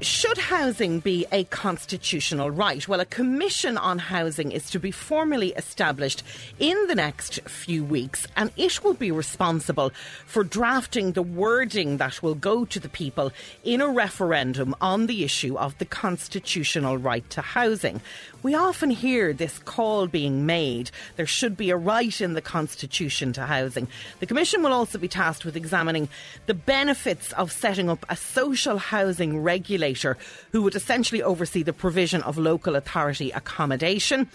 Should housing be a constitutional right? Well, a commission on housing is to be formally established in the next few weeks, and it will be responsible for drafting the wording that will go to the people in a referendum on the issue of the constitutional right to housing. We often hear this call being made there should be a right in the Constitution to housing. The Commission will also be tasked with examining the benefits of setting up a social housing regulator who would essentially oversee the provision of local authority accommodation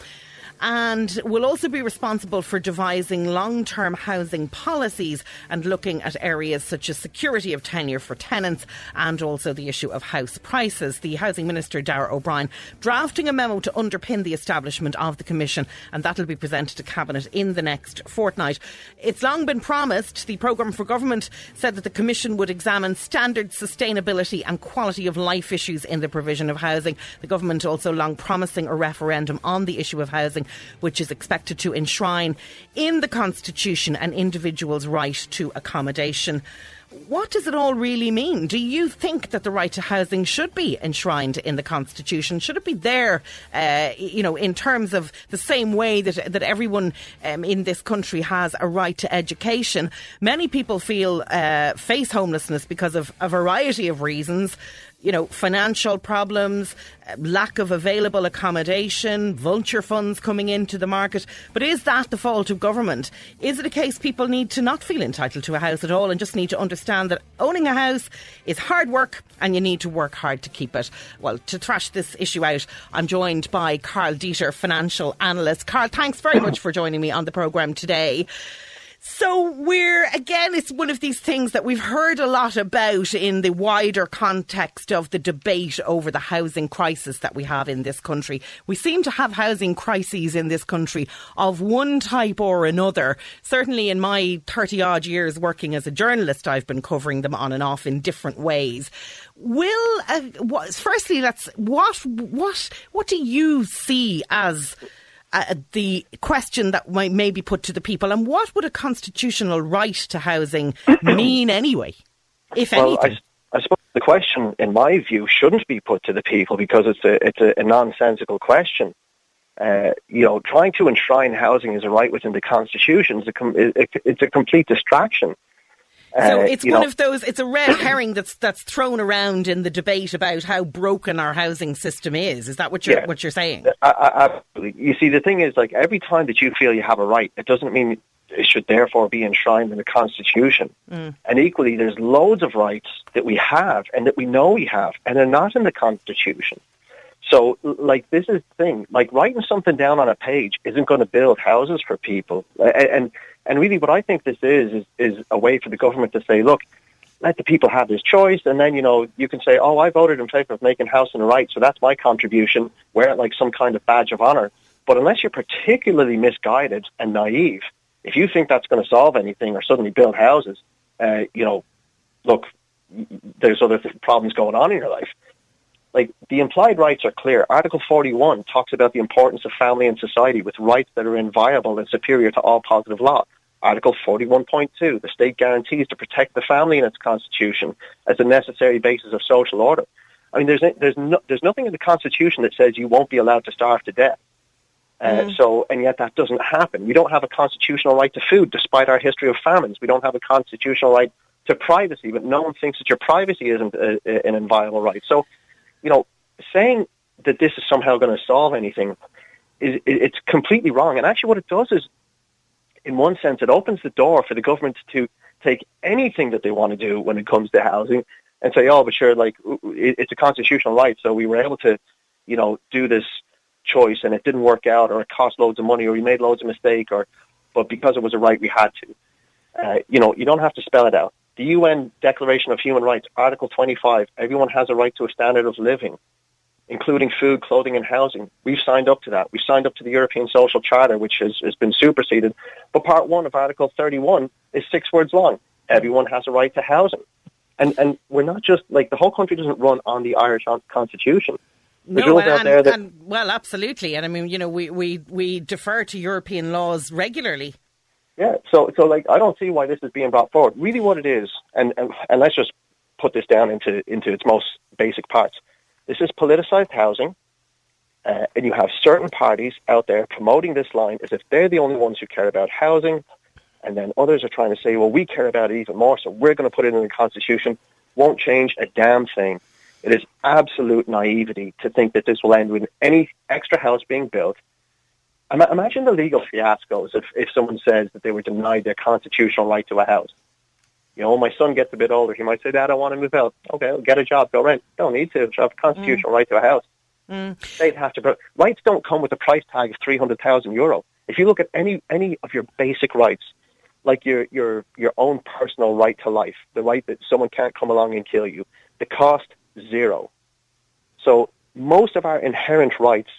and will also be responsible for devising long term housing policies and looking at areas such as security of tenure for tenants and also the issue of house prices. The Housing Minister, Darragh O'Brien, drafting a memo to underpin the establishment of the Commission, and that will be presented to Cabinet in the next fortnight. It's long been promised. The Programme for Government said that the Commission would examine standard sustainability and quality of life issues in the provision of housing. The government also long promising a referendum on the issue of housing which is expected to enshrine in the Constitution an individual's right to accommodation. What does it all really mean? Do you think that the right to housing should be enshrined in the Constitution? Should it be there, uh, you know, in terms of the same way that that everyone um, in this country has a right to education? Many people feel uh, face homelessness because of a variety of reasons you know, financial problems, uh, lack of available accommodation, vulture funds coming into the market. But is that the fault of government? Is it a case people need to not feel entitled to a house at all and just need to understand that owning a house is hard work and you need to work hard to keep it? Well, to thrash this issue out, I'm joined by Karl Deeter, financial analyst. Karl, thanks very much for joining me on the programme today. So we're again, it's one of these things that we've heard a lot about in the wider context of the debate over the housing crisis that we have in this country. We seem to have housing crises in this country of one type or another. Certainly, in my thirty odd years working as a journalist, I've been covering them on and off in different ways. Will uh, what, firstly, let's what what what do you see as uh, the question that might may be put to the people, and what would a constitutional right to housing mean anyway, if well, anything? I, I suppose the question, in my view, shouldn't be put to the people because it's a it's a, a nonsensical question. Uh, you know, trying to enshrine housing as a right within the constitution is a com- it, it's a complete distraction. So Uh, it's one know- of those. It's a red herring that's that's thrown around in the debate about how broken our housing system is. Is that what you're Yeah. what you're saying? I, I, absolutely. You see, the thing is, like every time that you feel you have a right, it doesn't mean it should therefore be enshrined in the Constitution. And equally, there's loads of rights that we have and that we know we have, and they're not in the Constitution. So, like, this is the thing. Like, writing something down on a page isn't going to build houses for people. A- And and really, what I think this is is is a way for the government to say, look, let the people have this choice, and then you know you can say, oh, I voted in favor of making housing right, so that's my contribution. Wear it like some kind of badge of honor. But unless you're particularly misguided and naive, if you think that's going to solve anything or suddenly build houses, uh, you know, look, there's other th- problems going on in your life. Like the implied rights are clear. Article 41 talks about the importance of family and society with rights that are inviolable and superior to all positive law. Article 41.2, the state guarantees to protect the family in its constitution as a necessary basis of social order. I mean, there's there's no, there's nothing in the constitution that says you won't be allowed to starve to death. Uh, mm-hmm. So, and yet that doesn't happen. We don't have a constitutional right to food, despite our history of famines. We don't have a constitutional right to privacy, but no one thinks that your privacy isn't a, a, an inviolable right. So, you know, saying that this is somehow going to solve anything is it's completely wrong. And actually, what it does is, in one sense, it opens the door for the government to take anything that they want to do when it comes to housing and say, oh, but sure, like it's a constitutional right, so we were able to, you know, do this choice and it didn't work out, or it cost loads of money, or we made loads of mistake, or but because it was a right, we had to. Uh, you know, you don't have to spell it out. The UN Declaration of Human Rights, Article 25, everyone has a right to a standard of living, including food, clothing, and housing. We've signed up to that. We've signed up to the European Social Charter, which has, has been superseded. But Part 1 of Article 31 is six words long. Everyone has a right to housing. And, and we're not just, like, the whole country doesn't run on the Irish Constitution. There's rules and, out there that and, well, absolutely, and I mean, you know, we, we, we defer to European laws regularly. Yeah, so so like I don't see why this is being brought forward. Really, what it is, and and, and let's just put this down into into its most basic parts. This is politicized housing, uh, and you have certain parties out there promoting this line as if they're the only ones who care about housing, and then others are trying to say, well, we care about it even more, so we're going to put it in the constitution. Won't change a damn thing. It is absolute naivety to think that this will end with any extra house being built Imagine the legal fiascos if, if someone says that they were denied their constitutional right to a house. You know, my son gets a bit older, he might say, Dad, I want to move out. Okay, well, get a job, go rent. Don't need to. Have a constitutional mm. right to a house. Mm. They'd have to. Rights don't come with a price tag of 300,000 euro. If you look at any, any of your basic rights, like your, your, your own personal right to life, the right that someone can't come along and kill you, the cost zero. So most of our inherent rights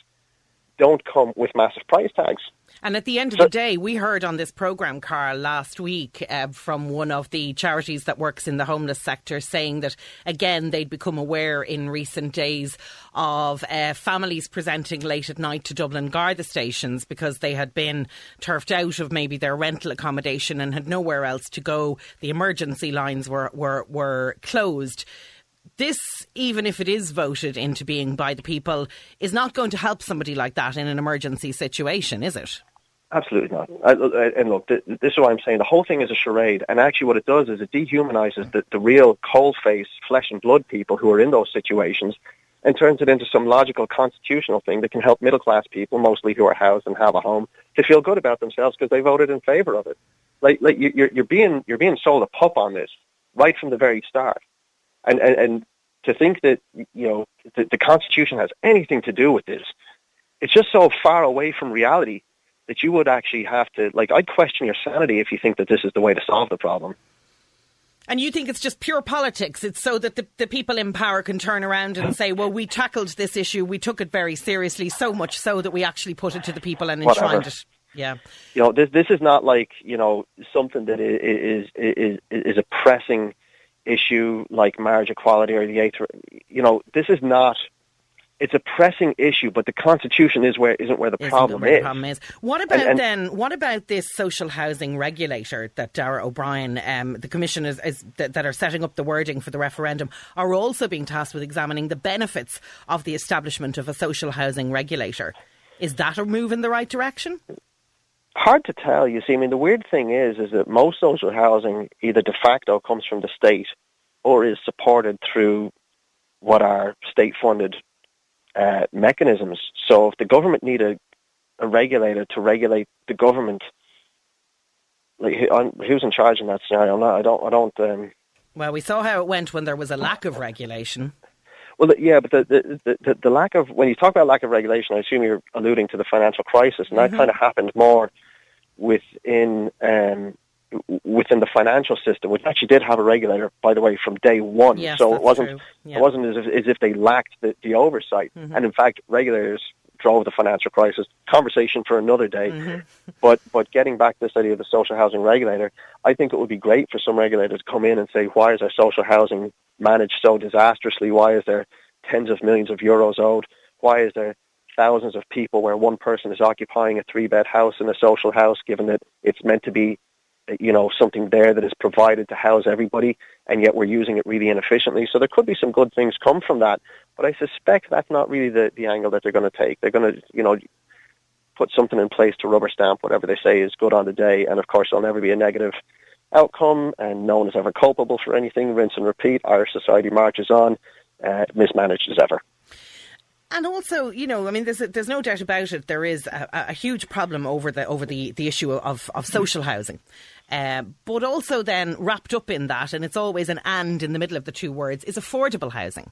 don't come with massive price tags. And at the end of the day, we heard on this programme, Karl, last week uh, from one of the charities that works in the homeless sector saying that, again, they'd become aware in recent days of uh, families presenting late at night to Dublin Garda stations because they had been turfed out of maybe their rental accommodation and had nowhere else to go. The emergency lines were, were, were closed this, even if it is voted into being by the people, is not going to help somebody like that in an emergency situation, is it? Absolutely not. I, and look, this is what I'm saying. The whole thing is a charade, and actually, what it does is it dehumanizes the, the real cold face, flesh and blood people who are in those situations, and turns it into some logical constitutional thing that can help middle class people, mostly who are housed and have a home, to feel good about themselves because they voted in favor of it. Like, like you're, you're being you're being sold a pup on this right from the very start and, and, and to think that you know the, the Constitution has anything to do with this, it's just so far away from reality that you would actually have to like. I'd question your sanity if you think that this is the way to solve the problem. And you think it's just pure politics? It's so that the, the people in power can turn around and say, well, we tackled this issue, we took it very seriously, so much so that we actually put it to the people and enshrined it. Yeah. You know, this this is not like, you know, something that is is is, is a pressing issue like marriage equality or the eighth. You know, this is not. It's a pressing issue, but the constitution is where isn't where the, problem, where is. The problem is. What about and, and then? What about this social housing regulator that Darragh O'Brien, um, the commission is, is that, that, are setting up the wording for the referendum, are also being tasked with examining the benefits of the establishment of a social housing regulator? Is that a move in the right direction? Hard to tell. You see, I mean, the weird thing is, is that most social housing either de facto comes from the state or is supported through what are state-funded uh, mechanisms. So, if the government need a, a regulator to regulate the government, like who's in charge in that scenario? I don't. I don't. Um, well, we saw how it went when there was a lack of regulation. Well, yeah, but the, the, the, the, lack of, when you talk about lack of regulation, I assume you're alluding to the financial crisis, and mm-hmm. that kind of happened more within um, within the financial system, which actually did have a regulator, by the way, from day one. Yes, so it wasn't yeah. it wasn't as if, as if they lacked the, the oversight, mm-hmm. and in fact, regulators drove the financial crisis. Conversation for another day. Mm-hmm. But but getting back to this idea of the social housing regulator, I think it would be great for some regulators to come in and say, why is our social housing managed so disastrously? Why is there tens of millions of euros owed? Why is there thousands of people where one person is occupying a three bed house in a social house, given that it's meant to be, you know, something there that is provided to house everybody, and yet we're using it really inefficiently. So there could be some good things come from that, but I suspect that's not really the, the angle that they're going to take. They're going to, you know, put something in place to rubber stamp whatever they say is good on the day, and of course there'll never be a negative outcome, and no one is ever culpable for anything. Rinse and repeat. Irish society marches on, uh, mismanaged as ever. And also, you know, I mean, there's there's no doubt about it. There is a, a, huge problem over the over the, the issue of, of social housing. Uh, but also then wrapped up in that, and it's always an and in the middle of the two words, is affordable housing.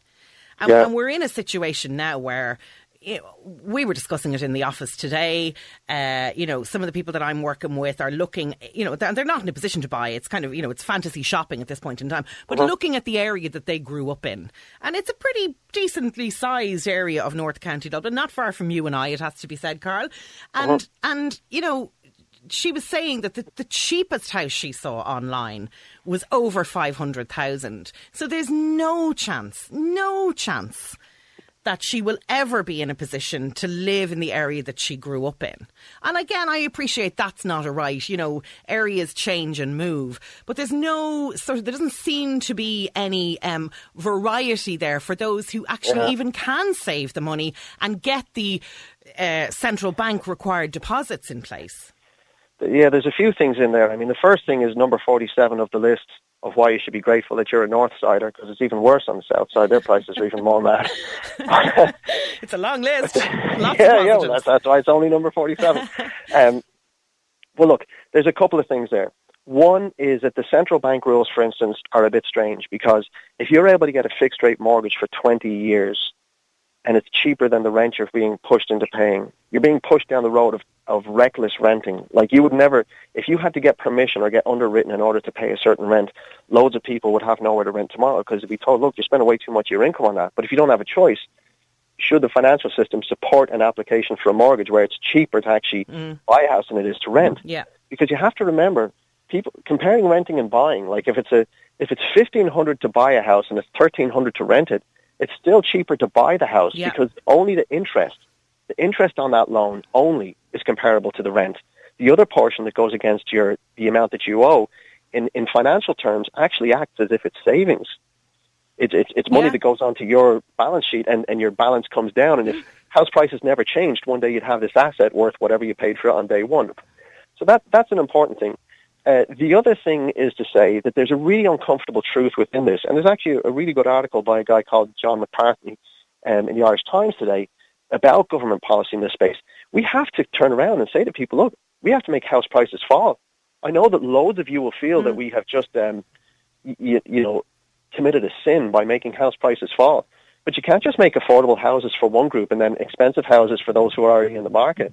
And, yeah. and, we're in a situation now where you know, we were discussing it in the office today. Uh, you know, some of the people that I'm working with are looking, you know, they're, they're, not in a position to buy. It's kind of, you know, it's fantasy shopping at this point in time. But uh-huh. looking at the area that they grew up in, and it's a pretty decently sized area of North County Dublin, not far from you and I, it has to be said, Karl. And, uh-huh. and you know, she was saying that the, the, cheapest house she saw online was over 500,000. So there's no chance, no chance that she will ever be in a position to live in the area that she grew up in. And again, I appreciate that's not a right. You know, areas change and move, but there's no sort of, there doesn't seem to be any um, variety there for those who actually Yeah. even can save the money and get the uh, central bank required deposits in place. Yeah, there's a few things in there. I mean, the first thing is number 47 of the list of why you should be grateful that you're a North Sider because it's even worse on the South Side. Their prices are even more mad. It's a long list. Lots yeah, of yeah, well, that's, that's why it's only number 47. um, well, look, there's a couple of things there. One is that the central bank rules, for instance, are a bit strange because if you're able to get a fixed rate mortgage for 20 years and it's cheaper than the rent you're being pushed into paying, you're being pushed down the road of, of reckless renting. Like you would never, if you had to get permission or get underwritten in order to pay a certain rent, loads of people would have nowhere to rent tomorrow because it'd be told, look, you're spending way too much of your income on that. But if you don't have a choice, should the financial system support an application for a mortgage where it's cheaper to actually mm. buy a house than it is to rent? Yeah. Because you have to remember, people comparing renting and buying. Like if it's a if it's fifteen hundred to buy a house and it's thirteen hundred to rent it, it's still cheaper to buy the house Yeah. because only the interest, the interest on that loan only is comparable to the rent. The other portion that goes against your the amount that you owe, in in financial terms, actually acts as if it's savings. It's it's, it's money Yeah. that goes onto your balance sheet, and, and your balance comes down. And if house prices never changed, one day you'd have this asset worth whatever you paid for it on day one. So that that's an important thing. Uh, the other thing is to say that there's a really uncomfortable truth within this, and there's actually a really good article by a guy called John McCartney um, in the Irish Times today about government policy in this space. We have to turn around and say to people, look, we have to make house prices fall. I know that loads of you will feel that we have just, um, you, you know, committed a sin by making house prices fall. But you can't just make affordable houses for one group and then expensive houses for those who are already in the market.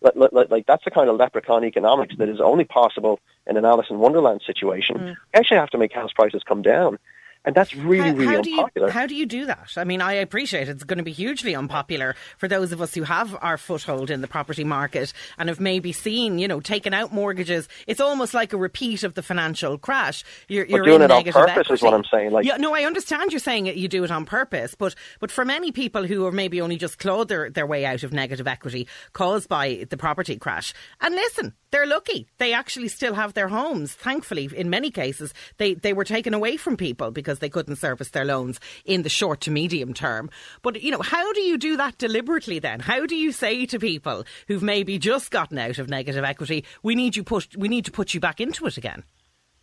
Like, like, like that's the kind of leprechaun economics that is only possible in an Alice in Wonderland situation. Mm. You actually have to make house prices come down. And that's really, how, really how do you how do you do that? I mean, I appreciate it's going to be hugely unpopular for those of us who have our foothold in the property market and have maybe seen, you know, taken out mortgages. It's almost like a repeat of the financial crash. You're, you're doing in it on negative purpose is what I'm saying, like- yeah, no, I understand you're saying it, you do it on purpose, but but for many people who have maybe only just clawed their, their way out of negative equity caused by the property crash, and listen, they're lucky. They actually still have their homes. Thankfully, in many cases, they, they were taken away from people because they couldn't service their loans in the short to medium term. But, you know, how do you do that deliberately then? How do you say to people who've maybe just gotten out of negative equity, we need you push, we need to put you back into it again?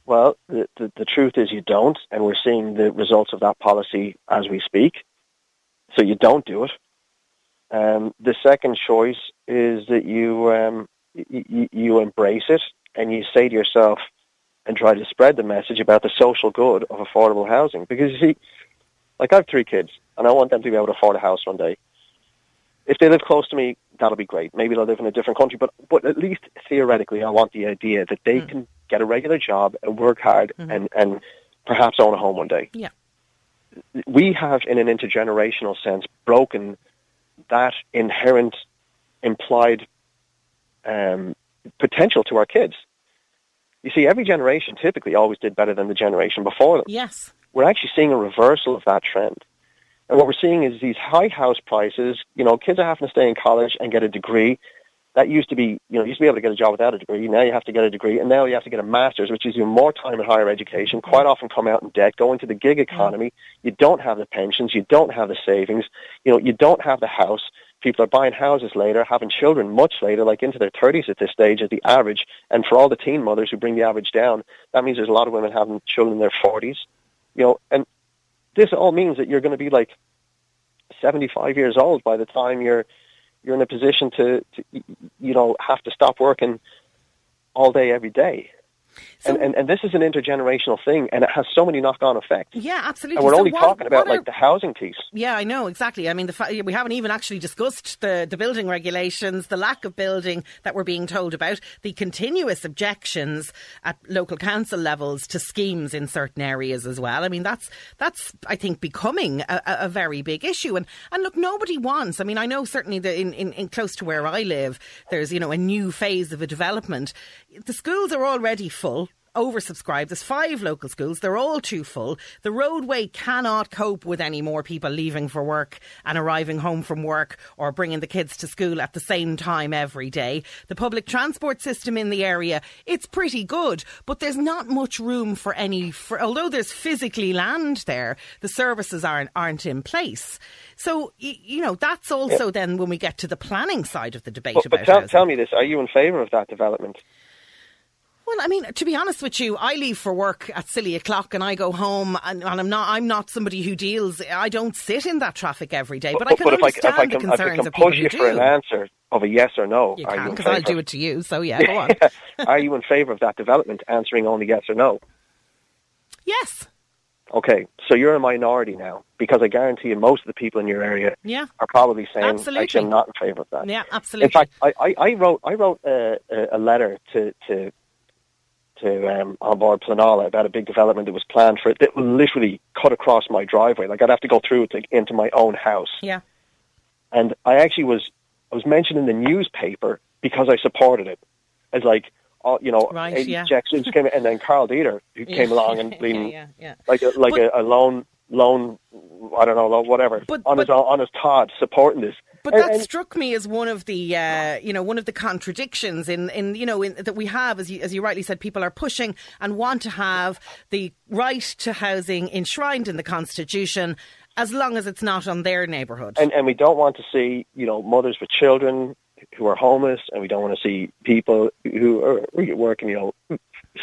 Well, the, the, the truth is you don't, and we're seeing the results of that policy as we speak. So you don't do it. Um, the second choice is that you, um, y- y- you embrace it and you say to yourself and try to spread the message about the social good of affordable housing. Because you see, like I have three kids, and I want them to be able to afford a house one day. If they live close to me, that'll be great. Maybe they'll live in a different country, but but at least theoretically, I want the idea that they mm. can get a regular job and work hard mm-hmm. and and perhaps own a home one day. Yeah. We have, in an intergenerational sense, broken that inherent implied um, potential to our kids. You see, every generation typically always did better than the generation before them Yes. we're actually seeing a reversal of that trend. And what we're seeing is these high house prices. You know, kids are having to stay in college and get a degree. That used to be, you know, you used to be able to get a job without a degree. Now you have to get a degree, and now you have to get a master's, which is even more time in higher education. Quite often, come out in debt, go into the gig economy. You don't have the pensions, you don't have the savings, you know, you don't have the house. People are buying houses later, having children much later, like into their 30s at this stage, as the average. And for all the teen mothers who bring the average down, that means there's a lot of women having children in their 40s. You know, and this all means that you're going to be like 75 years old by the time you're you're in a position to, to you know have to stop working all day every day. So- and, and and this is an intergenerational thing, and it has so many knock-on effects. Yeah, absolutely. And we're So only what- talking about are- like the housing piece. Yeah, I know exactly. I mean, the fa- we haven't even actually discussed the the building regulations, the lack of building that we're being told about, the continuous objections at local council levels to schemes in certain areas as well. I mean, that's that's I think becoming a, a a very big issue. And and look, nobody wants. I mean, I know certainly that in, in, in close to where I live, there's you know a new phase of a development. The schools are already full oversubscribed. There's five local schools. They're all too full. The roadway cannot cope with any more people leaving for work and arriving home from work or bringing the kids to school at the same time every day. The public transport system in the area, it's pretty good, but there's not much room for any, for, although there's physically land there, the services aren't, aren't in place. So, you know, that's also yeah. then when we get to the planning side of the debate but, about but tell, tell me this, are you in favour of that development? Well, I mean, to be honest with you, I leave for work at silly o'clock and I go home, and, and, I'm not. I'm not somebody who deals. I don't sit in that traffic every day, but, but I can but understand if I, if I can, the concerns if I can of people push you for an answer of a yes or no, you can because I'll do it to you. So yeah, go on. are you in favour of that development? Answering only yes or no. Yes. Okay, so you're a minority now because I guarantee you most of the people in your area yeah. are probably saying, absolutely. actually, I'm not in favour of that. Yeah, absolutely. In fact, I, I, I wrote I wrote a, a letter to to to um, An Bord Pleanála about a big development that was planned for it that literally cut across my driveway. Like I'd have to go through it to, into my own house. Yeah. And I actually was I was mentioned in the newspaper because I supported it as like all, you know, right, yeah. Jackson came, and then Karl Deeter who Yeah. came along and leaning yeah, yeah. like a, like But- a, a lone lone I don't know whatever But- on his but- own, on his Todd supporting this. But And- that and- struck me as one of the, uh, you know, one of the contradictions in, in you know, in, that we have, as you, as you rightly said, people are pushing and want to have the right to housing enshrined in the constitution, as long as it's not on their neighbourhood. and and we don't want to see you know mothers with children who are homeless, and we don't want to see people who are working you know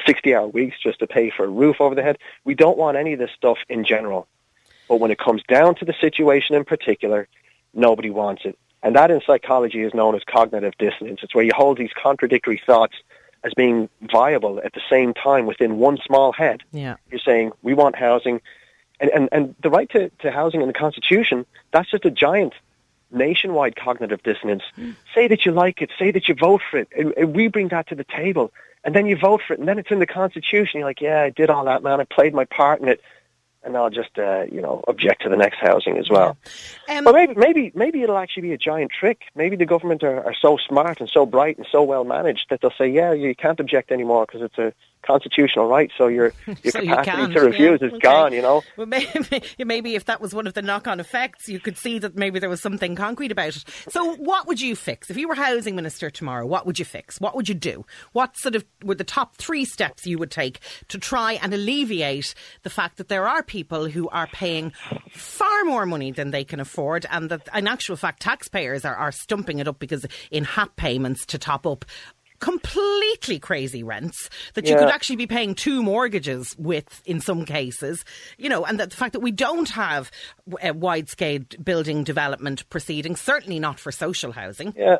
sixty hour weeks just to pay for a roof over their head. We don't want any of this stuff in general, but when it comes down to the situation in particular, nobody wants it, and that in psychology is known as cognitive dissonance. It's where you hold these contradictory thoughts as being viable at the same time within one small head yeah. you're saying we want housing, and and, and the right to, to housing in the Constitution. That's just a giant nationwide cognitive dissonance. Hmm. Say that you like it. Say that you vote for it. And, and we bring that to the table, and then you vote for it, and then it's in the Constitution. You're like, yeah, I did all that, man. I played my part in it. And I'll just, uh, you know, object to the next housing as well. Um, But maybe, maybe, maybe it'll actually be a giant trick. Maybe the government are, are so smart and so bright and so well managed that they'll say, "Yeah, you can't object anymore because it's a constitutional right. So your your So you capacity can, to refuse yeah, is okay. gone." You know. Well, maybe, maybe if that was one of the knock-on effects, you could see that maybe there was something concrete about it. So, what would you fix if you were housing minister tomorrow? What would you fix? What would you do? What sort of were the top three steps you would take to try and alleviate the fact that there are people who are paying far more money than they can afford, and that in actual fact taxpayers are, are stumping it up because in HAP payments to top up completely crazy rents that you Yeah. could actually be paying two mortgages with in some cases, you know, and that the fact that we don't have uh, wide scale building development proceedings, certainly not for social housing. Yeah,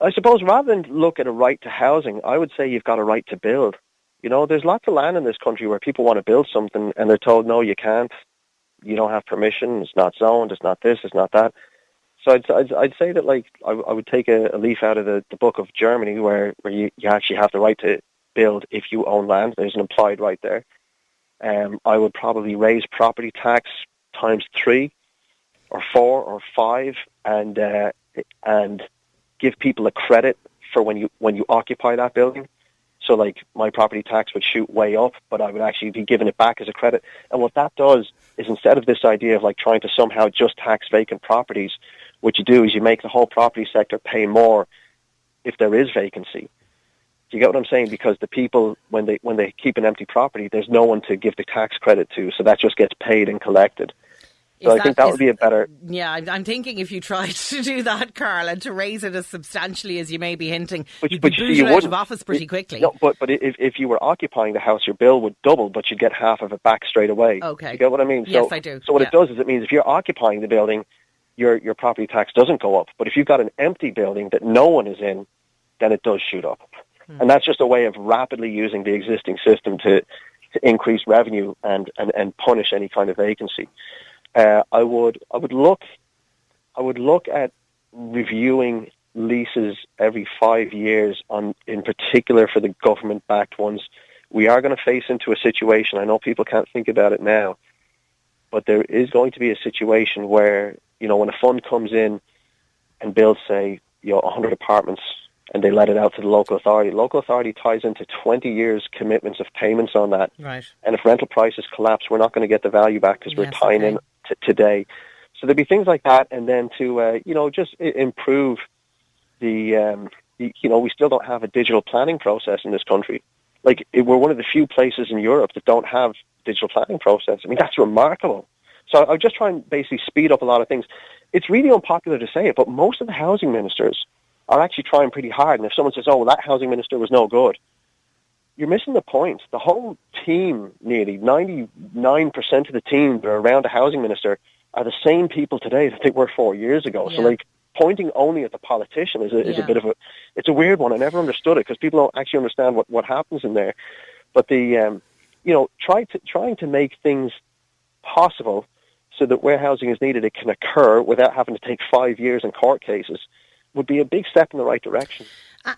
I suppose rather than look at a right to housing, I would say you've got a right to build. You know, there's lots of land in this country where people want to build something and they're told, no, you can't. You don't have permission. It's not zoned. It's not this. It's not that. So I'd, I'd, I'd say that like I, I would take a, a leaf out of the, the book of Germany where, where you, you actually have the right to build if you own land. There's an implied right there. Um, I would probably raise property tax times three or four or five and uh, and give people a credit for when you when you occupy that building. So like my property tax would shoot way up, but I would actually be giving it back as a credit. And what that does is instead of this idea of like trying to somehow just tax vacant properties, what you do is you make the whole property sector pay more if there is vacancy. Do you get what I'm saying? Because the people when they when they keep an empty property, there's no one to give the tax credit to, so that just gets paid and collected. So Is I think that is- would be a better Yeah, I'm, I'm thinking if you tried to do that, Karl, and to raise it as substantially as you may be hinting, But, you'd but be booted you out of office pretty quickly. No, but but if if you were occupying the house, your bill would double, but you'd get half of it back straight away. Okay. you get what I mean? Yes, I do. So what Yeah. it does is it means if you're occupying the building, your your property tax doesn't go up. But if you've got an empty building that no one is in, then it does shoot up. Hmm. And that's just a way of rapidly using the existing system to to increase revenue and and and punish any kind of vacancy. Uh, I would I would look I would look at reviewing leases every five years on in particular for the government backed ones. We are going to face into a situation, I know people can't think about it now, but there is going to be a situation where, you know, when a fund comes in and builds say, you know, hundred apartments and they let it out to the local authority. Local authority ties into 20 years commitments of payments on that. Right. And if rental prices collapse, we're not going to get the value back because we're tying okay. in t- today. So there'd be things like that, and then to uh, you know just improve the um, you know we still don't have a digital planning process in this country. Like it, we're one of the few places in Europe that don't have digital planning process. I mean that's remarkable. So I just try and basically speed up a lot of things. It's really unpopular to say it, but most of the housing ministers are actually trying pretty hard. And if someone says, "Oh, well, that housing minister was no good," you're missing the point. The whole team, nearly 99% of the team that are around a housing minister are the same people today that they were four years ago. So, like, pointing only at the politician is a, is Yeah. a bit of a, it's a weird one. I never understood it because people don't actually understand what, what happens in there. But the, um, you know, try to, trying to make things possible so that where housing is needed, it can occur without having to take five years in court cases would be a big step in the right direction.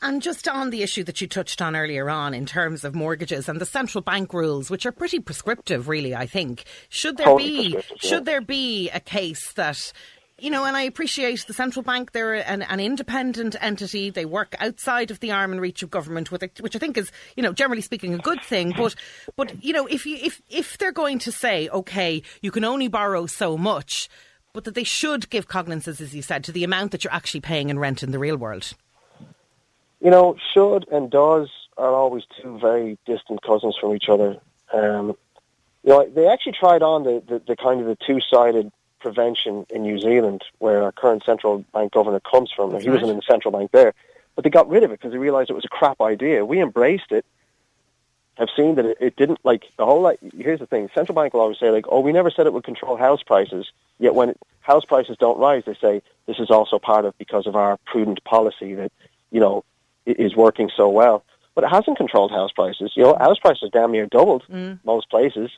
And just on the issue that you touched on earlier on in terms of mortgages and the central bank rules, which are pretty prescriptive, really, I think. Should there Totally be prescriptive, yeah. should there be a case that you know, and I appreciate the central bank. They're an, an independent entity. They work outside of the arm and reach of government, it, which I think is, you know, generally speaking, a good thing. But, but you know, if you if if they're going to say, okay, you can only borrow so much, but that they should give cognizance, as you said, to the amount that you're actually paying in rent in the real world. you know, should and does are always two very distant cousins from each other. Um, you know, they actually tried on the, the, the kind of the two-sided prevention in New Zealand, where our current central bank governor comes from. He right. wasn't in the central bank there, but they got rid of it because they realized it was a crap idea. We embraced it. Have seen that it, it didn't like the whole. Like, here's the thing: central bank will always say like, "Oh, we never said it would control house prices." Yet when house prices don't rise, they say this is also part of because of our prudent policy that you know is working so well. But it hasn't controlled house prices. You know, house prices damn near doubled mm. most places.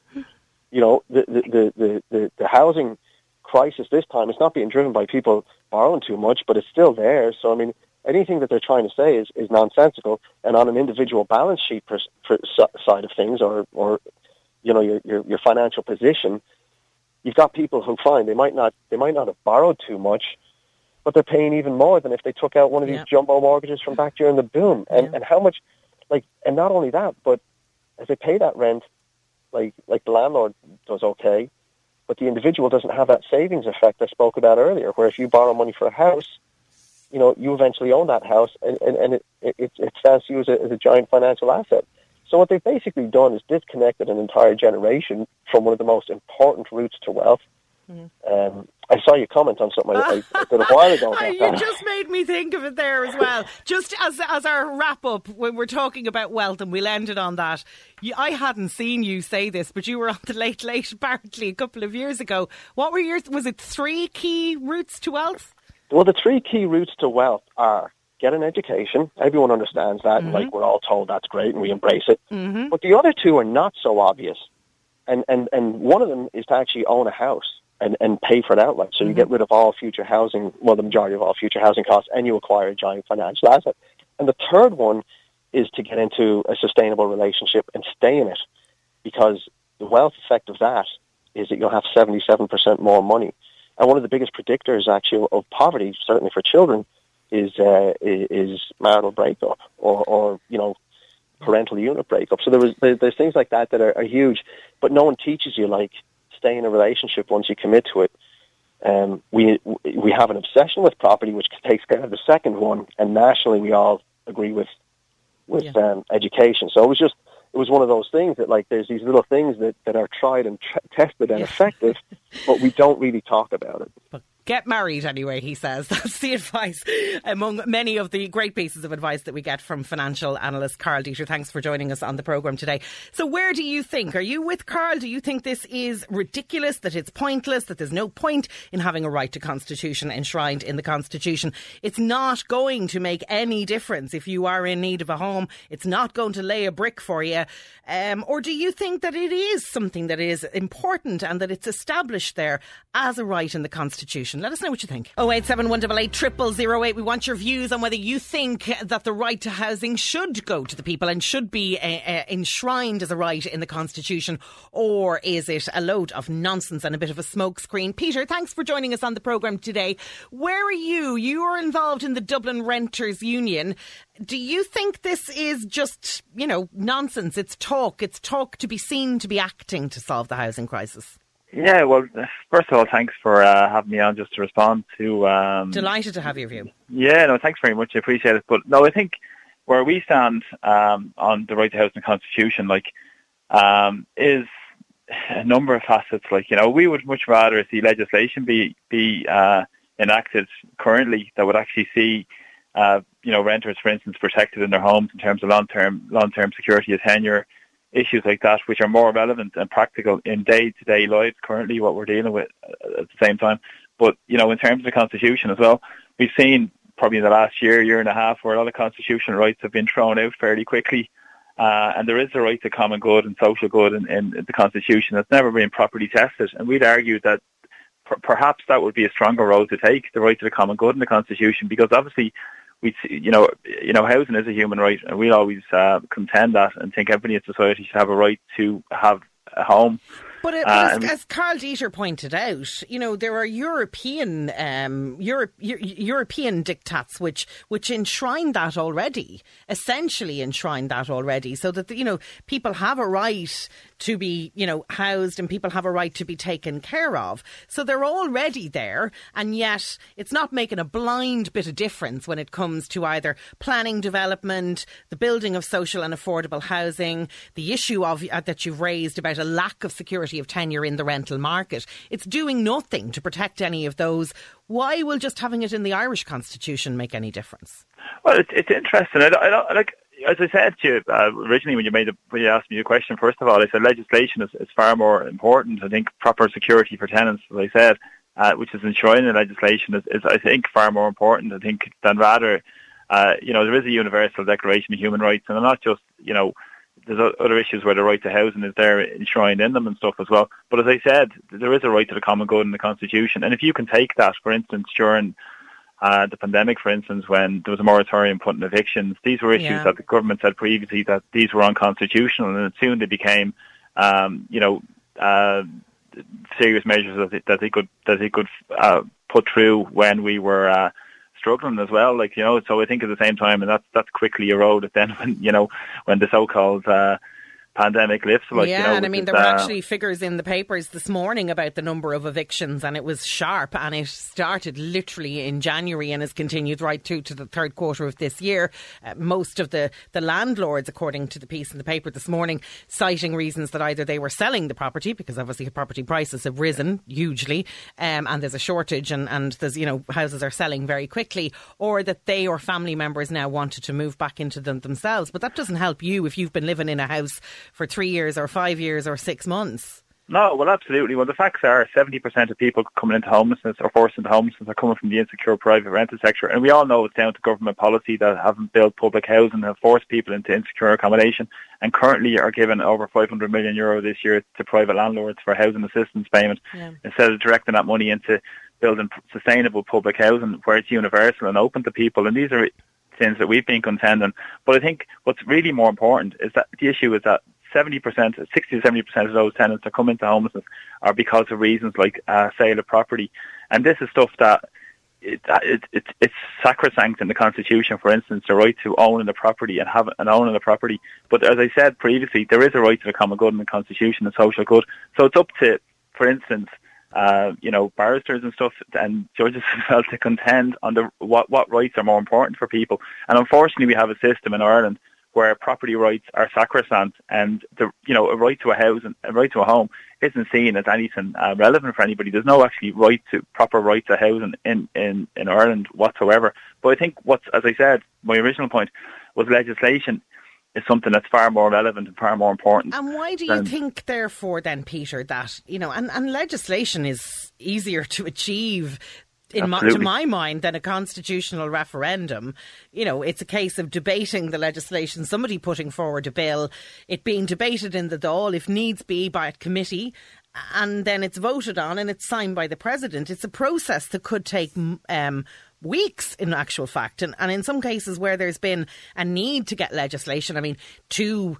You know, the the, the, the, the the housing crisis this time is not being driven by people borrowing too much, but it's still there. So I mean, anything that they're trying to say is, is nonsensical. And on an individual balance sheet per, per side of things, or or you know your, your your financial position, you've got people who fine they might not they might not have borrowed too much, but they're paying even more than if they took out one of these jumbo mortgages from back during the boom. And Yeah. and how much, like, and not only that, but as they pay that rent, like like the landlord does okay, but the individual doesn't have that savings effect I spoke about earlier, where if you borrow money for a house, you know, you eventually own that house, and, and, and it, it, it stands to you as a, as a giant financial asset. So what they've basically done is disconnected an entire generation from one of the most important routes to wealth. Um, I saw you comment on something I, I did a while ago you that. just made me think of it there as well. Just as as our wrap up when we're talking about wealth, and we'll end it on that. You, I hadn't seen you say this, but you were on the late late apparently a couple of years ago. What were your was it three key routes to wealth? Well, the three key routes to wealth are get an education. Everyone understands that, and like we're all told that's great, and we embrace it. Mm-hmm. But the other two are not so obvious, and and and one of them is to actually own a house and and pay for it outright. So you get rid of all future housing, well, the majority of all future housing costs, and you acquire a giant financial asset. And the third one is to get into a sustainable relationship and stay in it, because the wealth effect of that is that you'll have seventy seven percent more money. And one of the biggest predictors, actually, of poverty, certainly for children, is uh, is marital breakup or, or you know parental unit breakup. So there was there's things like that that are, are huge, but no one teaches you like stay in a relationship once you commit to it. Um, we we have an obsession with property, which takes care of the second one, and nationally we all agree with with Yeah. um, education. So it was just it was one of those things that like there's these little things that, that are tried and tr- tested and effective, but we don't really talk about it. But get married anyway, he says. That's the advice among many of the great pieces of advice that we get from financial analyst Karl Deeter. Thanks for joining us on the programme today. So, where do you think? Are you with Karl? Do you think this is ridiculous, that it's pointless, that there's no point in having a right to constitution enshrined in the Constitution? It's not going to make any difference if you are in need of a home. It's not going to lay a brick for you. Um, or do you think that it is something that is important and that it's established there as a right in the Constitution? Let us know what you think. 087 0008. We want your views on whether you think that the right to housing should go to the people and should be uh, uh, enshrined as a right in the Constitution, or is it a load of nonsense and a bit of a smokescreen? Peter, thanks for joining us on the programme today. Where are you? You are involved in the Dublin Renters Union. Do you think this is just, you know, nonsense? It's talk. It's talk to be seen to be acting to solve the housing crisis. Yeah, well, first of all, thanks for uh, having me on just to respond to. Um, Delighted to have your view. Yeah, no, thanks very much. I appreciate it. But no, I think where we stand um, on the right to housing constitution, like, um, is a number of facets. Like, you know, we would much rather see legislation be be uh, enacted currently that would actually see, uh, you know, renters, for instance, protected in their homes in terms of long term long term security of tenure issues like that, which are more relevant and practical in day-to-day lives currently, what we're dealing with at the same time. But, you know, in terms of the Constitution as well, we've seen probably in the last year, year and a half, where a lot of constitutional rights have been thrown out fairly quickly. Uh, and there is a right to common good and social good in, in the Constitution that's never been properly tested. And we'd argue that per- perhaps that would be a stronger road to take, the right to the common good in the Constitution, because obviously we, you know, you know, housing is a human right, and we always uh, contend that and think everybody in society should have a right to have a home. But it, uh, as, as, Karl Deeter pointed out, you know there are European um, Europe, European diktats which which enshrine that already, essentially enshrine that already, so that you know people have a right to be you know housed and people have a right to be taken care of. So they're already there, and yet it's not making a blind bit of difference when it comes to either planning development, the building of social and affordable housing, the issue of uh, that you've raised about a lack of security of tenure in the rental market. It's doing nothing to protect any of those. Why will just having it in the Irish constitution make any difference? Well, it's, it's interesting. I, I, like as I said to you uh, originally when you made when you asked me your question, first of all, I said legislation is, is far more important. I think proper security for tenants, as I said, uh, which is enshrined in legislation, is, is I think far more important. I think than rather, uh, you know, there is a universal declaration of human rights, and not just you know there's other issues where the right to housing is there enshrined in them and stuff as well. But as I said, there is a right to the common good in the Constitution. And if you can take that, for instance, during uh, the pandemic, for instance, when there was a moratorium put on evictions, these were issues yeah. that the government said previously that these were unconstitutional, and soon they became, um, you know, uh, serious measures that they, that they could that they could uh, put through when we were uh, struggling as well. Like you know, so I think at the same time, and that's that's quickly eroded. Then when you know when the so-called uh, pandemic lifts. Like, yeah, you know, and I mean, there were uh, actually figures in the papers this morning about the number of evictions, and it was sharp, and it started literally in January and has continued right through to the third quarter of this year. Uh, most of the, the landlords, according to the piece in the paper this morning, citing reasons that either they were selling the property, because obviously property prices have risen hugely, um, and there's a shortage, and, and there's, you know, houses are selling very quickly, or that they or family members now wanted to move back into them themselves. But that doesn't help you if you've been living in a house for three years or five years or six months. No, well, absolutely. Well, the facts are 70% of people coming into homelessness or forced into homelessness are coming from the insecure private rental sector. And we all know it's down to government policy that haven't built public housing and have forced people into insecure accommodation and currently are given over 500 million euro this year to private landlords for housing assistance payment yeah. instead of directing that money into building sustainable public housing where it's universal and open to people. And these are things that we've been contending. But I think what's really more important is that the issue is that 70%, 60 to 70% of those tenants that come into homelessness are because of reasons like uh, sale of property. And this is stuff that it, it, it, it's sacrosanct in the Constitution, for instance, the right to own the property and have an of the property. But as I said previously, there is a right to the common good in the Constitution and social good. So it's up to, for instance, uh, you know, barristers and stuff and judges as well to contend on the what what rights are more important for people. And unfortunately, we have a system in Ireland where property rights are sacrosanct and the you know a right to a house and a right to a home isn't seen as anything uh, relevant for anybody. There's no actually right to proper right to housing in, in in Ireland whatsoever. But I think what's as I said, my original point was legislation is something that's far more relevant and far more important. And why do you think, therefore, then, Peter, that you know, and, and legislation is easier to achieve in my, to my mind, than a constitutional referendum. You know, it's a case of debating the legislation, somebody putting forward a bill, it being debated in the Dáil, if needs be, by a committee, and then it's voted on and it's signed by the president. It's a process that could take um, weeks in actual fact. And, and in some cases where there's been a need to get legislation, I mean, two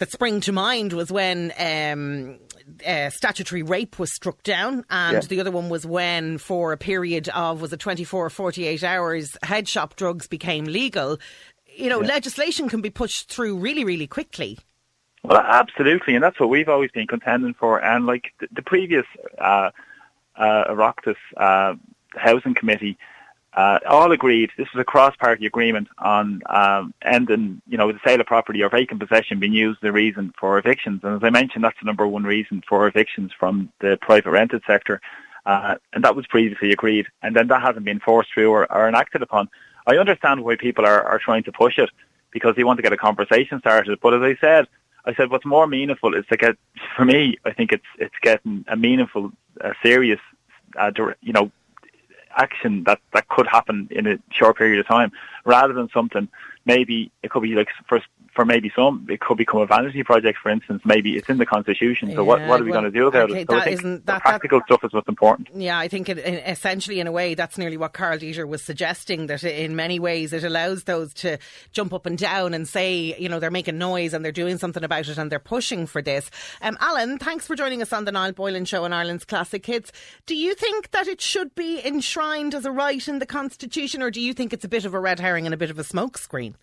that spring to mind was when um, uh, statutory rape was struck down, and yeah. the other one was when, for a period of was it 24 or 48 hours, head shop drugs became legal. You know, yeah. legislation can be pushed through really, really quickly. Well, absolutely, and that's what we've always been contending for. And like the, the previous uh, uh, Oireachtas uh, housing committee uh, all agreed this was a cross-party agreement on um, ending, you know, the sale of property or vacant possession being used as a reason for evictions. And as I mentioned, that's the number one reason for evictions from the private rented sector. Uh, and that was previously agreed. And then that hasn't been forced through or, or enacted upon. I understand why people are, are trying to push it because they want to get a conversation started. But as I said, I said what's more meaningful is to get, for me, I think it's it's getting a meaningful, a serious, uh, you know, action that, that could happen in a short period of time rather than something maybe it could be like for for maybe some it could become a vanity project for instance. Maybe it's in the constitution. So yeah, what, what are we well, going to do about okay, it so I think that, practical that, stuff is what's important. Yeah I think it, essentially in a way that's nearly what Karl Deeter was suggesting that in many ways it allows those to jump up and down and say you know they're making noise and they're doing something about it and they're pushing for this. Um, Alan thanks for joining us on the Niall Boylan show on Ireland's Classic Hits. Do you think that it should be enshrined as a right in the constitution or do you think it's a bit of a red herring and a bit of a smokescreen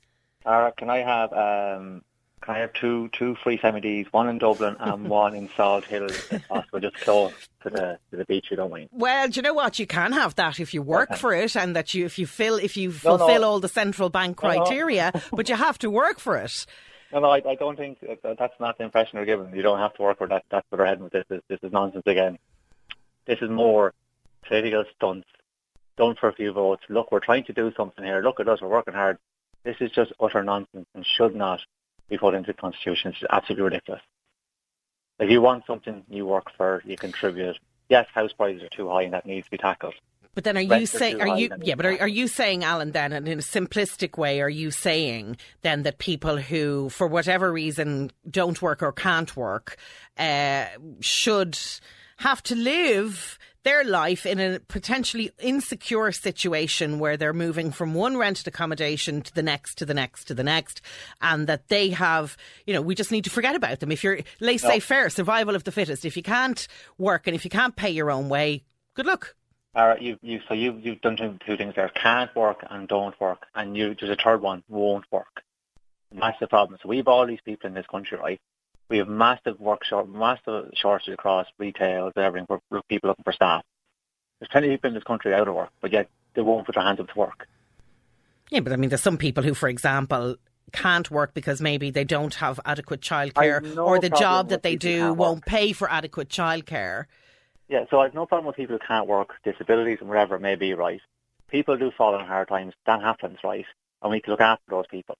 Tara, can I have um, can I have two two free semi one in Dublin and one in Salthill, if possible, just close to the to the beach. You don't mind? Well, do you know what? You can have that if you work for it, and that you if you fill if you fulfil no, no. all the central bank criteria, no, but you have to work for it. No, no, I, I don't think that's not the impression they're given. You don't have to work for that. That's what they're heading with this. This, this is nonsense again. This is more political stunts done for a few votes. Look, we're trying to do something here. Look at us. We're working hard. This is just utter nonsense and should not be put into the Constitution. It's absolutely ridiculous. If you want something, you work for, you contribute. Yes, house prices are too high and that needs to be tackled. But then are you saying, are you, yeah, but are, are you saying, Alan, then, and in a simplistic way, are you saying then that people who, for whatever reason, don't work or can't work, uh, should have to live their life in a potentially insecure situation where they're moving from one rented accommodation to the next, to the next, to the next, and that they have, you know, we just need to forget about them. If you're laissez faire, survival of the fittest, if you can't work and if you can't pay your own way, good luck. All right, you, you, so you, you've done two, two things there can't work and don't work, and you, there's a third one won't work. Massive problem. So we have all these people in this country, right? We have massive work short, massive shortage across retail, everything for people looking for staff. There's plenty of people in this country out of work, but yet they won't put their hands up to work. Yeah, but I mean, there's some people who, for example, can't work because maybe they don't have adequate childcare, no or the job that they do won't pay for adequate childcare. Yeah, so I've no problem with people who can't work, disabilities and whatever it may be, right? People do fall in hard times. That happens, right? And we need to look after those people.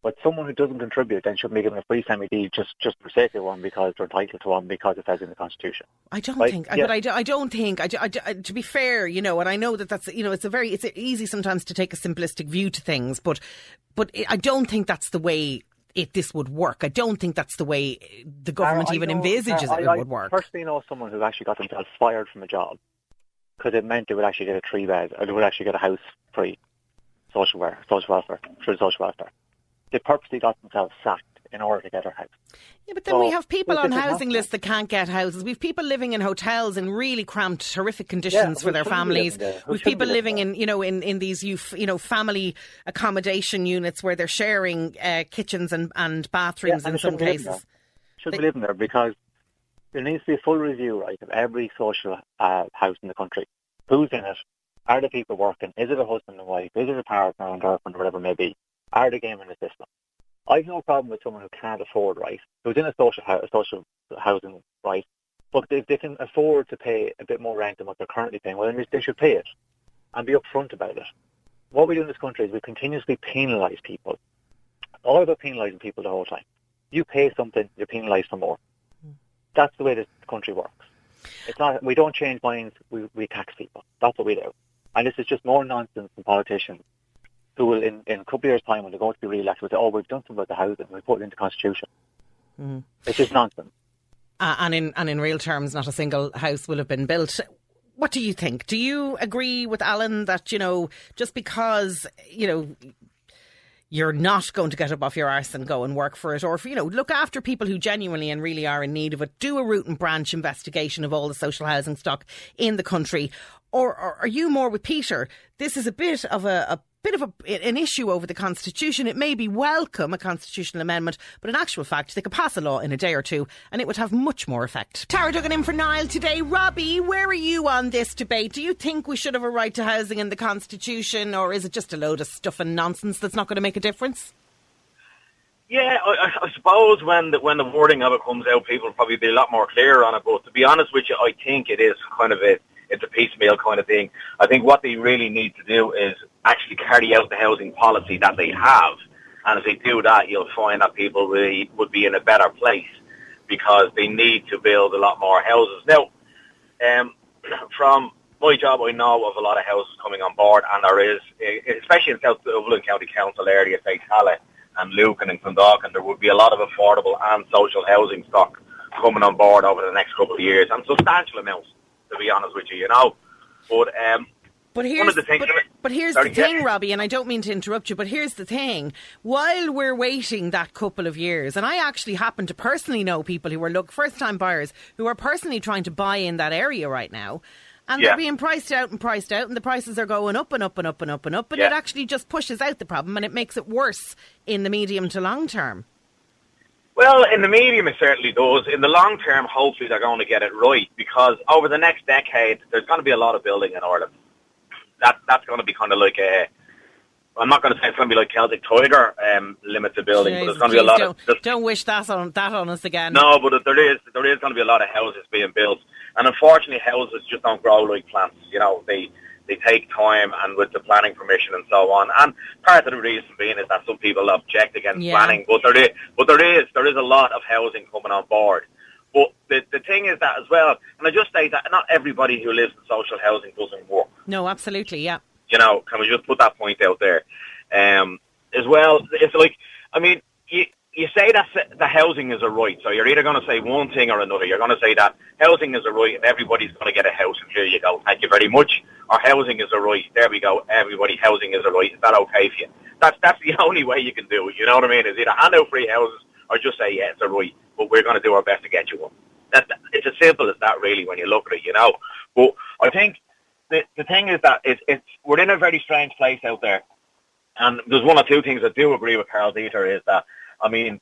But someone who doesn't contribute then shouldn't be given a free semi just just for sake of one because they're entitled to one because it says in the constitution. I don't right? think, yeah. but I, I don't think. I, I, to be fair, you know, and I know that that's you know it's a very it's easy sometimes to take a simplistic view to things, but but I don't think that's the way it this would work. I don't think that's the way the government I, even know, envisages I, it would work. I personally know someone who actually got themselves fired from a job because it meant they would actually get a three bed or they would actually get a house free social welfare, social welfare through social welfare they purposely got themselves sacked in order to get a house. Yeah, but then so, we have people on housing lists that can't get houses. We've people living in hotels in really cramped, horrific conditions yeah, for their families. We've people living in, you know, in, in these you know family accommodation units where they're sharing uh, kitchens and, and bathrooms yeah, and in some cases. Should be living there because there needs to be a full review, right, of every social uh, house in the country. Who's in it? Are the people working? Is it a husband and wife? Is it a partner and girlfriend or whatever it may be? Are the game in the system. I've no problem with someone who can't afford right, who's in a social social housing right, but if they can afford to pay a bit more rent than what they're currently paying, well, then they should pay it and be upfront about it. What we do in this country is we continuously penalise people. All about penalising people the whole time. You pay something, you're penalised for more. That's the way this country works. It's not. We don't change minds. We we tax people. That's what we do. And this is just more nonsense from politicians who will, in, in a couple of years' time, when they're going to be re-elected, will say, oh, we've done something about the housing, we put it into the Constitution. Mm. It's just nonsense. Uh, and in and in real terms, not a single house will have been built. What do you think? Do you agree with Alan that you know just because you know you're not going to get up off your arse and go and work for it, or if, you know, look after people who genuinely and really are in need of it. Do a root and branch investigation of all the social housing stock in the country, or, or are you more with Peter? This is a bit of a, a bit of a, an issue over the Constitution. It may be welcome, a constitutional amendment, but in actual fact, they could pass a law in a day or two and it would have much more effect. Tara Duggan in for Niall today. Robbie, where are you on this debate? Do you think we should have a right to housing in the Constitution or is it just a load of stuff and nonsense that's not going to make a difference? Yeah, I, I suppose when the, when the wording of it comes out, people will probably be a lot more clear on it. But to be honest with you, I think it is kind of a it's a piecemeal kind of thing. I think what they really need to do is actually carry out the housing policy that they have. And if they do that, you'll find that people really would be in a better place because they need to build a lot more houses. Now, um, from my job, I know of a lot of houses coming on board, and there is, especially in South Dublin County Council area, say Tallaght and Lucan and Clondalkin, there would be a lot of affordable and social housing stock coming on board over the next couple of years, and substantial amounts to be honest with you, you know. But um, but here's, but, but, here's Sorry, the thing, yeah. Robbie, and I don't mean to interrupt you, but here's the thing. While we're waiting that couple of years, and I actually happen to personally know people who are look first time buyers who are personally trying to buy in that area right now. And yeah. they're being priced out and priced out, and the prices are going up and up and up and up and up, and yeah. it actually just pushes out the problem and it makes it worse in the medium to long term. Well, in the medium, it certainly does. In the long term, hopefully they're going to get it right because over the next decade, there's going to be a lot of building in Ireland. That that's going to be kind of like a. I'm not going to say it's going to be like Celtic Tiger um, limited building, Jeez, but there's going to be a lot don't, of. Don't wish that on that on us again. No, but there is there is going to be a lot of houses being built, and unfortunately, houses just don't grow like plants. You know, they they take time and with the planning permission and so on. And part of the reason being is that some people object against yeah. planning, but there is, but there is, there is a lot of housing coming on board. But the, the thing is that as well, and I just say that not everybody who lives in social housing doesn't work. No, absolutely, yeah. You know, can we just put that point out there? Um, as well, it's like, I mean, you, you say that the housing is a right, so you're either going to say one thing or another. You're going to say that housing is a right and everybody's going to get a house, and here you go. Thank you very much. Or housing is a right. There we go. Everybody, housing is a right. Is that okay for you? That's that's the only way you can do it. You know what I mean? Is either hand out free houses or just say yeah, it's a right, but we're going to do our best to get you one. That, it's as simple as that, really, when you look at it. You know. But I think the the thing is that it's, it's we're in a very strange place out there, and there's one or two things I do agree with Karl Deeter is that I mean,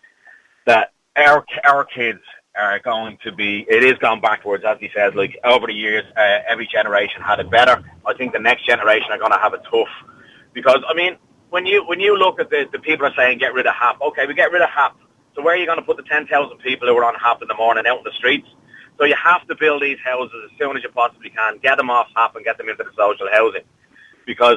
that our our kids are going to be. It is gone backwards, as he said. Like over the years, uh, every generation had it better. I think the next generation are going to have it tough because I mean, when you when you look at the the people are saying get rid of HAP. Okay, we get rid of HAP. So where are you going to put the ten thousand people who are on HAP in the morning out in the streets? So you have to build these houses as soon as you possibly can. Get them off HAP and get them into the social housing. Because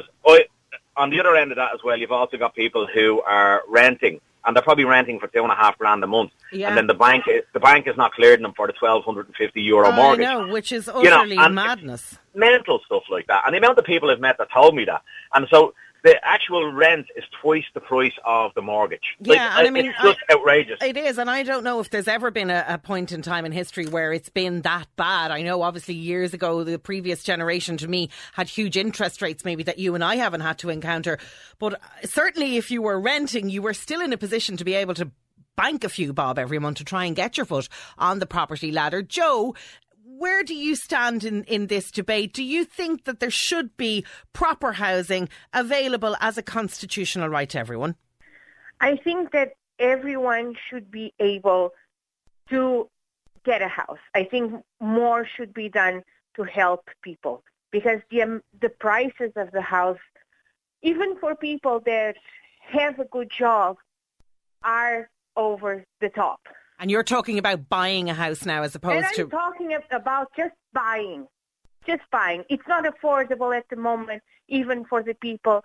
on the other end of that as well, you've also got people who are renting and they're probably renting for two and a half grand a month. Yeah. And then the bank the bank is not clearing them for the twelve hundred and fifty euro mortgage. I know, which is utterly you know, madness. Mental stuff like that. And the amount of people I've met that told me that. And so the actual rent is twice the price of the mortgage. Yeah, like, and I mean, it's just I, outrageous. It is, and I don't know if there's ever been a, a, point in time in history where it's been that bad. I know, obviously, years ago, the previous generation to me had huge interest rates, maybe that you and I haven't had to encounter. But uh, certainly, if you were renting, you were still in a position to be able to bank a few bob every month to try and get your foot on the property ladder. Joe, where do you stand in, in this debate? Do you think that there should be proper housing available as a constitutional right to everyone? I think that everyone should be able to get a house. I think more should be done to help people because the um, the prices of the house, even for people that have a good job, are over the top. And you're talking about buying a house now as opposed to. I'm talking about just buying. Just buying. It's not affordable at the moment, even for the people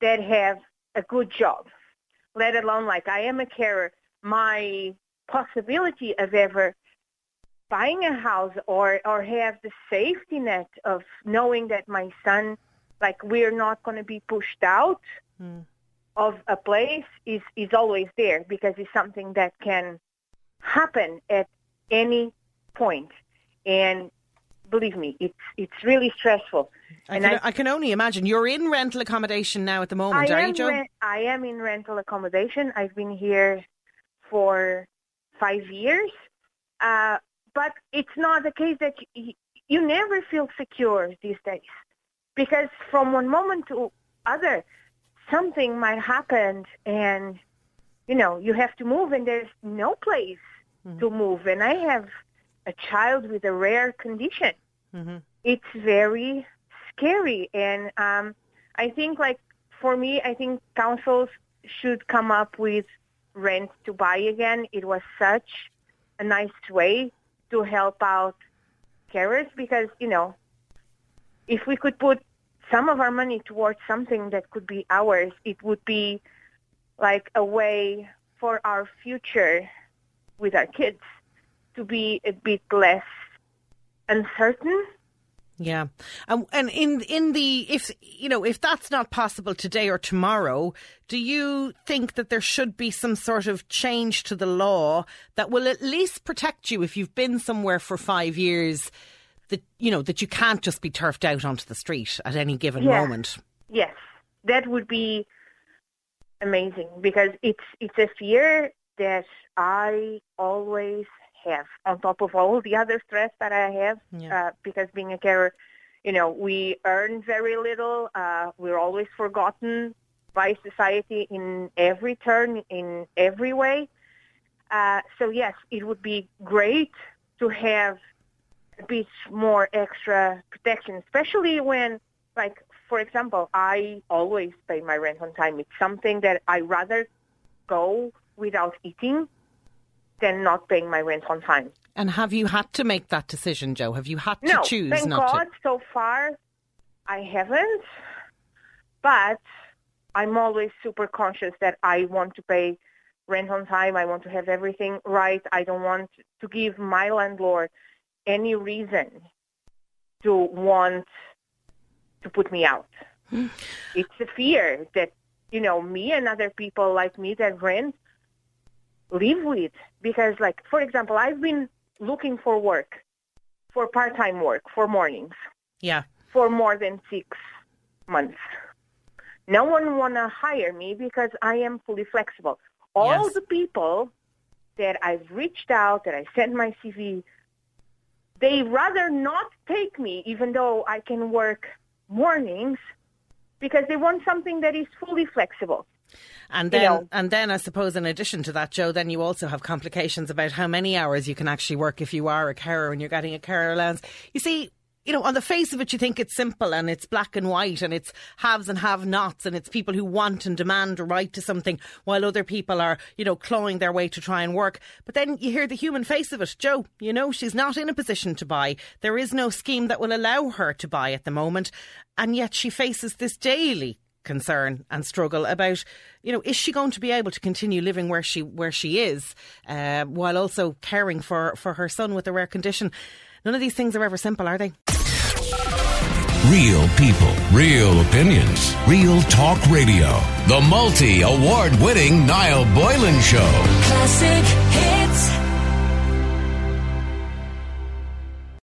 that have a good job, let alone like I am a carer. My possibility of ever buying a house or, or have the safety net of knowing that my son, like we're not going to be pushed out mm. of a place is, is always there because it's something that can happen at any point. And believe me, it's it's really stressful. I and can, I, can only imagine. You're in rental accommodation now at the moment, I are am you, Joe? re- I am in rental accommodation. I've been here for five years, uh, but it's not the case that you, you never feel secure these days because from one moment to other, something might happen, and you know you have to move, and there's no place to move. And I have a child with a rare condition. Mhm. It's very scary, and um, I think like for me, I think councils should come up with rent to buy again. It was such a nice way to help out carers because you know if we could put some of our money towards something that could be ours, it would be like a way for our future with our kids to be a bit less uncertain. Yeah, and and in in the if you know if that's not possible today or tomorrow, do you think that there should be some sort of change to the law that will at least protect you if you've been somewhere for five years? That you know that you can't just be turfed out onto the street at any given Yeah. moment. Yes, that would be amazing because it's it's a fear that I always have on top of all the other stress that I have Yeah. uh, because being a carer, you know, we earn very little. Uh, we're always forgotten by society in every turn, in every way. Uh, so yes, it would be great to have a bit more extra protection, especially when, like, for example, I always pay my rent on time. It's something that I rather go without eating than not paying my rent on time. And have you had to make that decision, Joe? Have you had to No, choose thank not God, so far I haven't. But I'm always super conscious that I want to pay rent on time. I want to have everything right. I don't want to give my landlord any reason to want to put me out. Hmm. it's a fear that, you know, me and other people like me that rent live with. Because, like, for example, I've been looking for work, for part-time work, for mornings? Yeah. for more than six months. No one want to hire me because I am fully flexible. All Yes. the people that I've reached out, that I sent my CV, they rather not take me even though I can work mornings because they want something that is fully flexible. And You then, know. and then, I suppose, in addition to that, Joe, then you also have complications about how many hours you can actually work if you are a carer and you're getting a carer allowance. You see, you know, on the face of it, you think it's simple and it's black and white and it's haves and have-nots and it's people who want and demand a right to something while other people are, you know, clawing their way to try and work. But then you hear the human face of it. Joe, you know, she's not in a position to buy. There is no scheme that will allow her to buy at the moment. And yet she faces this daily concern and struggle about you know is she going to be able to continue living where she where she is uh, while also caring for for her son with a rare condition none of these things are ever simple are they Real people, real opinions, real talk radio. The multi award winning Niall Boylan Show. Classic hits.